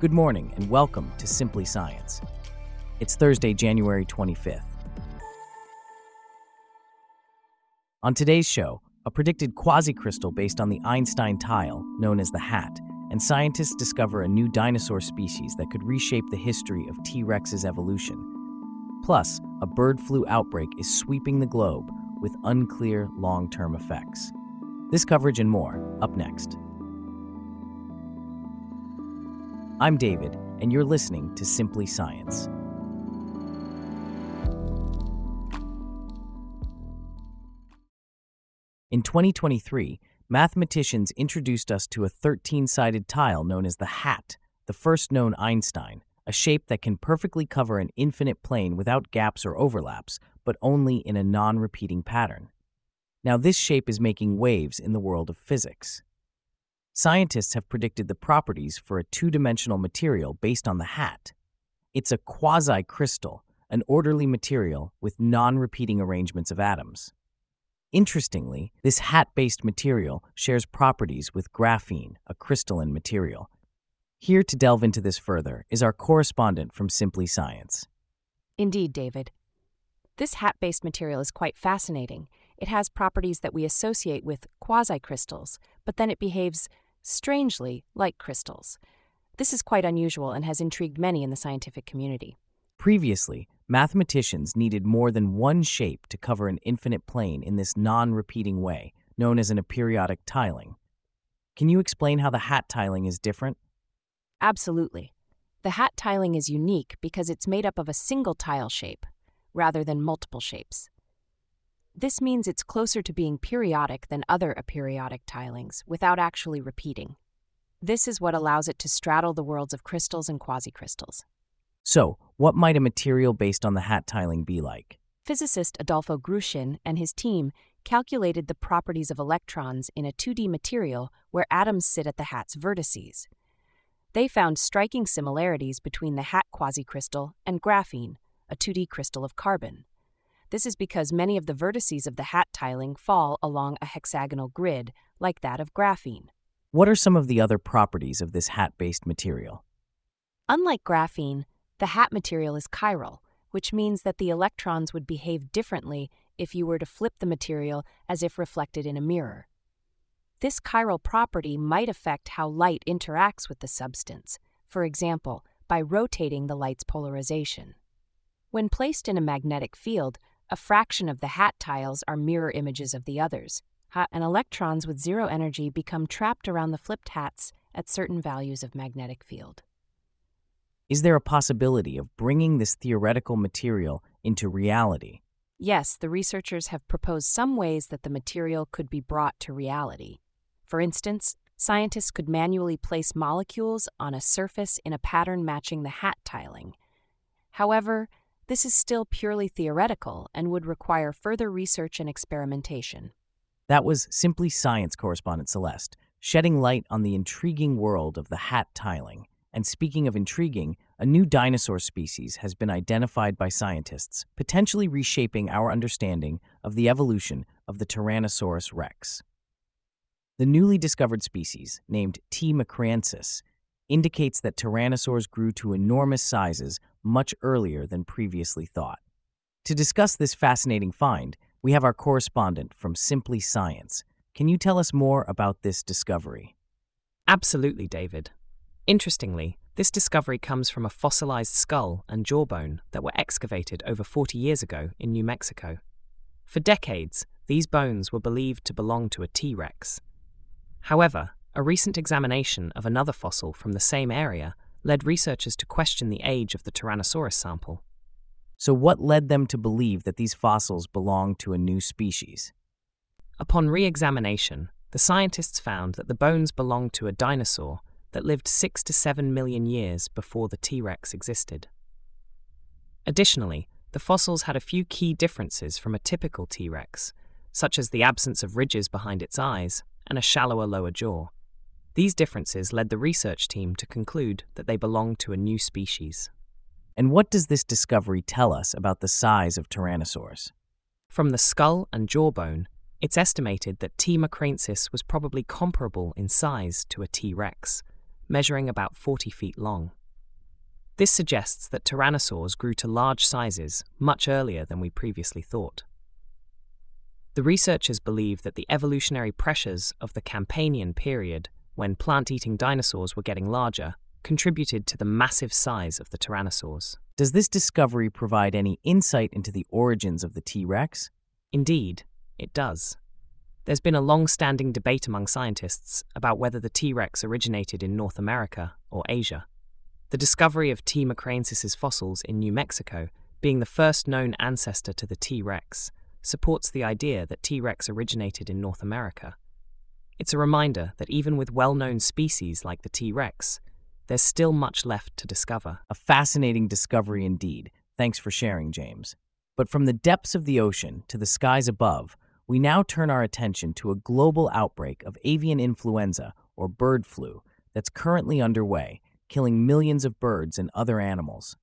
Good morning and welcome to Simply Science. It's Thursday, January 25th. On today's show, a predicted quasi-crystal based on the Einstein tile, known as the hat, and scientists discover a new dinosaur species that could reshape the history of T. rex's evolution. Plus, a bird flu outbreak is sweeping the globe with unclear long term effects. This coverage and more up next. I'm David, and you're listening to Simply Science. In 2023, mathematicians introduced us to a 13 sided tile known as the hat, the first known Einstein, a shape that can perfectly cover an infinite plane without gaps or overlaps, but only in a non repeating pattern. Now, this shape is making waves in the world of physics. Scientists have predicted the properties for a two dimensional material based on the hat. It's a quasi crystal, an orderly material with non repeating arrangements of atoms. Interestingly, this hat based material shares properties with graphene, a crystalline material. Here to delve into this further is our correspondent from Simply Science. Indeed, David. This hat based material is quite fascinating. It has properties that we associate with quasi crystals, but then it behaves strangely like crystals. This is quite unusual and has intrigued many in the scientific community. Previously, mathematicians needed more than one shape to cover an infinite plane in this non repeating way, known as an aperiodic tiling. Can you explain how the hat tiling is different? Absolutely. The hat tiling is unique because it's made up of a single tile shape, rather than multiple shapes. This means it's closer to being periodic than other aperiodic tilings without actually repeating. This is what allows it to straddle the worlds of crystals and quasicrystals. So, what might a material based on the hat tiling be like? Physicist Adolfo Grushin and his team calculated the properties of electrons in a 2D material where atoms sit at the hat's vertices. They found striking similarities between the hat quasicrystal and graphene, a 2D crystal of carbon. This is because many of the vertices of the hat tiling fall along a hexagonal grid, like that of graphene. What are some of the other properties of this hat based material? Unlike graphene, the hat material is chiral, which means that the electrons would behave differently if you were to flip the material as if reflected in a mirror. This chiral property might affect how light interacts with the substance, for example, by rotating the light's polarization. When placed in a magnetic field, a fraction of the hat tiles are mirror images of the others, and electrons with zero energy become trapped around the flipped hats at certain values of magnetic field. Is there a possibility of bringing this theoretical material into reality? Yes, the researchers have proposed some ways that the material could be brought to reality. For instance, scientists could manually place molecules on a surface in a pattern matching the hat tiling. However, this is still purely theoretical and would require further research and experimentation. That was Simply Science correspondent Celeste, shedding light on the intriguing world of the hat tiling. And speaking of intriguing, a new dinosaur species has been identified by scientists, potentially reshaping our understanding of the evolution of the Tyrannosaurus rex. The newly discovered species, named T. mcraeensis, indicates that tyrannosaurs grew to enormous sizes much earlier than previously thought. To discuss this fascinating find, we have our correspondent from Simply Science. Can you tell us more about this discovery? Absolutely, David. Interestingly, this discovery comes from a fossilized skull and jawbone that were excavated over 40 years ago in New Mexico. For decades, these bones were believed to belong to a T Rex. However, a recent examination of another fossil from the same area led researchers to question the age of the Tyrannosaurus sample. So, what led them to believe that these fossils belong to a new species? Upon re examination, the scientists found that the bones belonged to a dinosaur that lived six to seven million years before the T Rex existed. Additionally, the fossils had a few key differences from a typical T Rex, such as the absence of ridges behind its eyes and a shallower lower jaw. These differences led the research team to conclude that they belong to a new species. And what does this discovery tell us about the size of tyrannosaurs? From the skull and jawbone, it's estimated that T. mcraeensis was probably comparable in size to a T. rex, measuring about 40 feet long. This suggests that tyrannosaurs grew to large sizes much earlier than we previously thought. The researchers believe that the evolutionary pressures of the Campanian period, when plant eating dinosaurs were getting larger, contributed to the massive size of the tyrannosaurs. Does this discovery provide any insight into the origins of the T Rex? Indeed, it does. There's been a long standing debate among scientists about whether the T Rex originated in North America or Asia. The discovery of T. mcraeensis fossils in New Mexico, being the first known ancestor to the T. rex, supports the idea that T. rex originated in North America. It's a reminder that even with well known species like the T. rex, there's still much left to discover. A fascinating discovery indeed. Thanks for sharing, James. But from the depths of the ocean to the skies above, we now turn our attention to a global outbreak of avian influenza, or bird flu, that's currently underway killing millions of birds and other animals.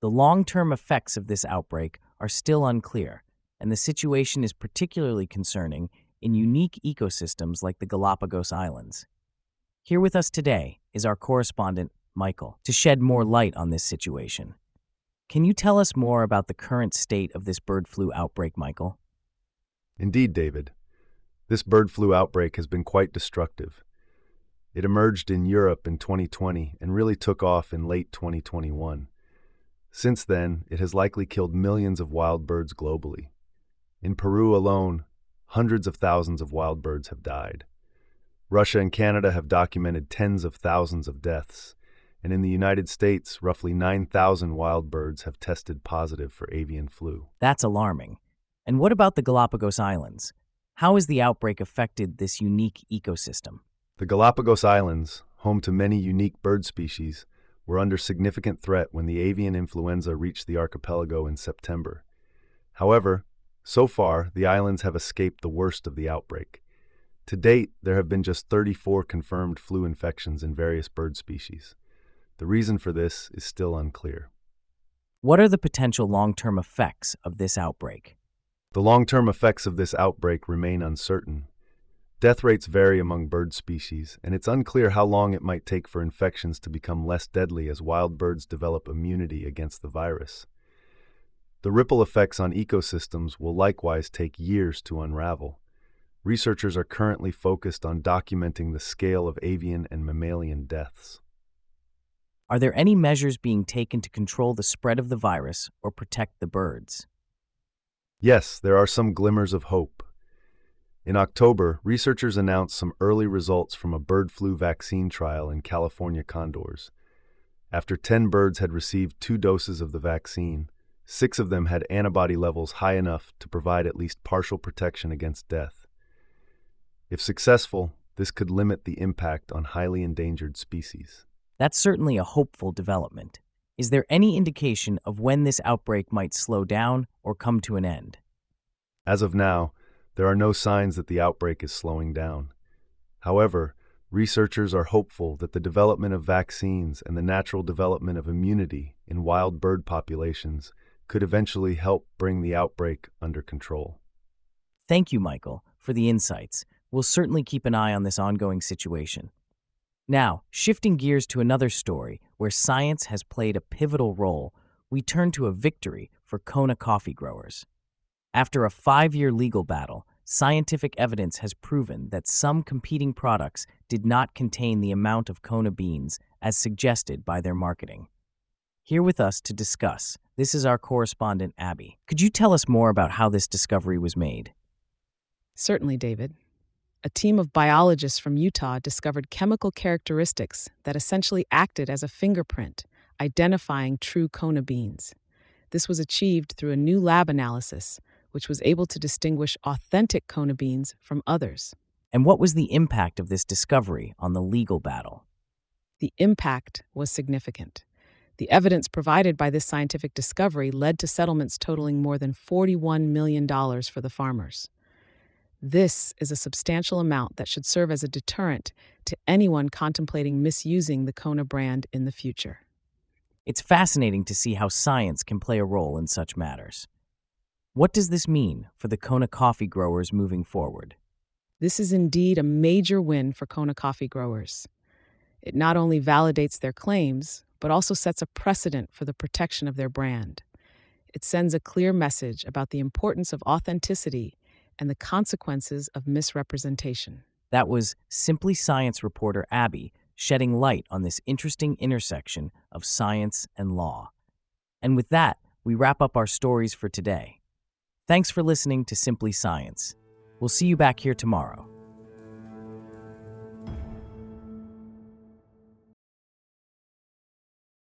The long term effects of this outbreak are still unclear, and the situation is particularly concerning in unique ecosystems like the Galapagos Islands. Here with us today is our correspondent, Michael, to shed more light on this situation. Can you tell us more about the current state of this bird flu outbreak, Michael? Indeed, David. This bird flu outbreak has been quite destructive. It emerged in Europe in 2020 and really took off in late 2021. Since then, it has likely killed millions of wild birds globally. In Peru alone, hundreds of thousands of wild birds have died. Russia and Canada have documented tens of thousands of deaths, and in the United States, roughly 9,000 wild birds have tested positive for avian flu. That's alarming. And what about the Galapagos Islands? How has the outbreak affected this unique ecosystem? The Galapagos Islands, home to many unique bird species, were under significant threat when the avian influenza reached the archipelago in September. However, so far, the islands have escaped the worst of the outbreak. To date, there have been just 34 confirmed flu infections in various bird species. The reason for this is still unclear. What are the potential long term effects of this outbreak? The long term effects of this outbreak remain uncertain, Death rates vary among bird species, and it's unclear how long it might take for infections to become less deadly as wild birds develop immunity against the virus. The ripple effects on ecosystems will likewise take years to unravel. Researchers are currently focused on documenting the scale of avian and mammalian deaths. Are there any measures being taken to control the spread of the virus or protect the birds? Yes, there are some glimmers of hope. In October, researchers announced some early results from a bird flu vaccine trial in California condors. After 10 birds had received two doses of the vaccine, six of them had antibody levels high enough to provide at least partial protection against death. If successful, this could limit the impact on highly endangered species. That's certainly a hopeful development. Is there any indication of when this outbreak might slow down or come to an end? As of now, there are no signs that the outbreak is slowing down. However, researchers are hopeful that the development of vaccines and the natural development of immunity in wild bird populations could eventually help bring the outbreak under control. Thank you, Michael, for the insights. We'll certainly keep an eye on this ongoing situation. Now, shifting gears to another story where science has played a pivotal role, we turn to a victory for Kona coffee growers. After a five year legal battle, scientific evidence has proven that some competing products did not contain the amount of Kona beans as suggested by their marketing. Here with us to discuss, this is our correspondent, Abby. Could you tell us more about how this discovery was made? Certainly, David. A team of biologists from Utah discovered chemical characteristics that essentially acted as a fingerprint, identifying true Kona beans. This was achieved through a new lab analysis which was able to distinguish authentic Kona beans from others. And what was the impact of this discovery on the legal battle? The impact was significant. The evidence provided by this scientific discovery led to settlements totaling more than $41 million for the farmers. This is a substantial amount that should serve as a deterrent to anyone contemplating misusing the Kona brand in the future. It's fascinating to see how science can play a role in such matters. What does this mean for the Kona coffee growers moving forward? This is indeed a major win for Kona coffee growers. It not only validates their claims, but also sets a precedent for the protection of their brand. It sends a clear message about the importance of authenticity and the consequences of misrepresentation. That was Simply Science reporter Abby shedding light on this interesting intersection of science and law. And with that, we wrap up our stories for today. Thanks for listening to Simply Science. We'll see you back here tomorrow.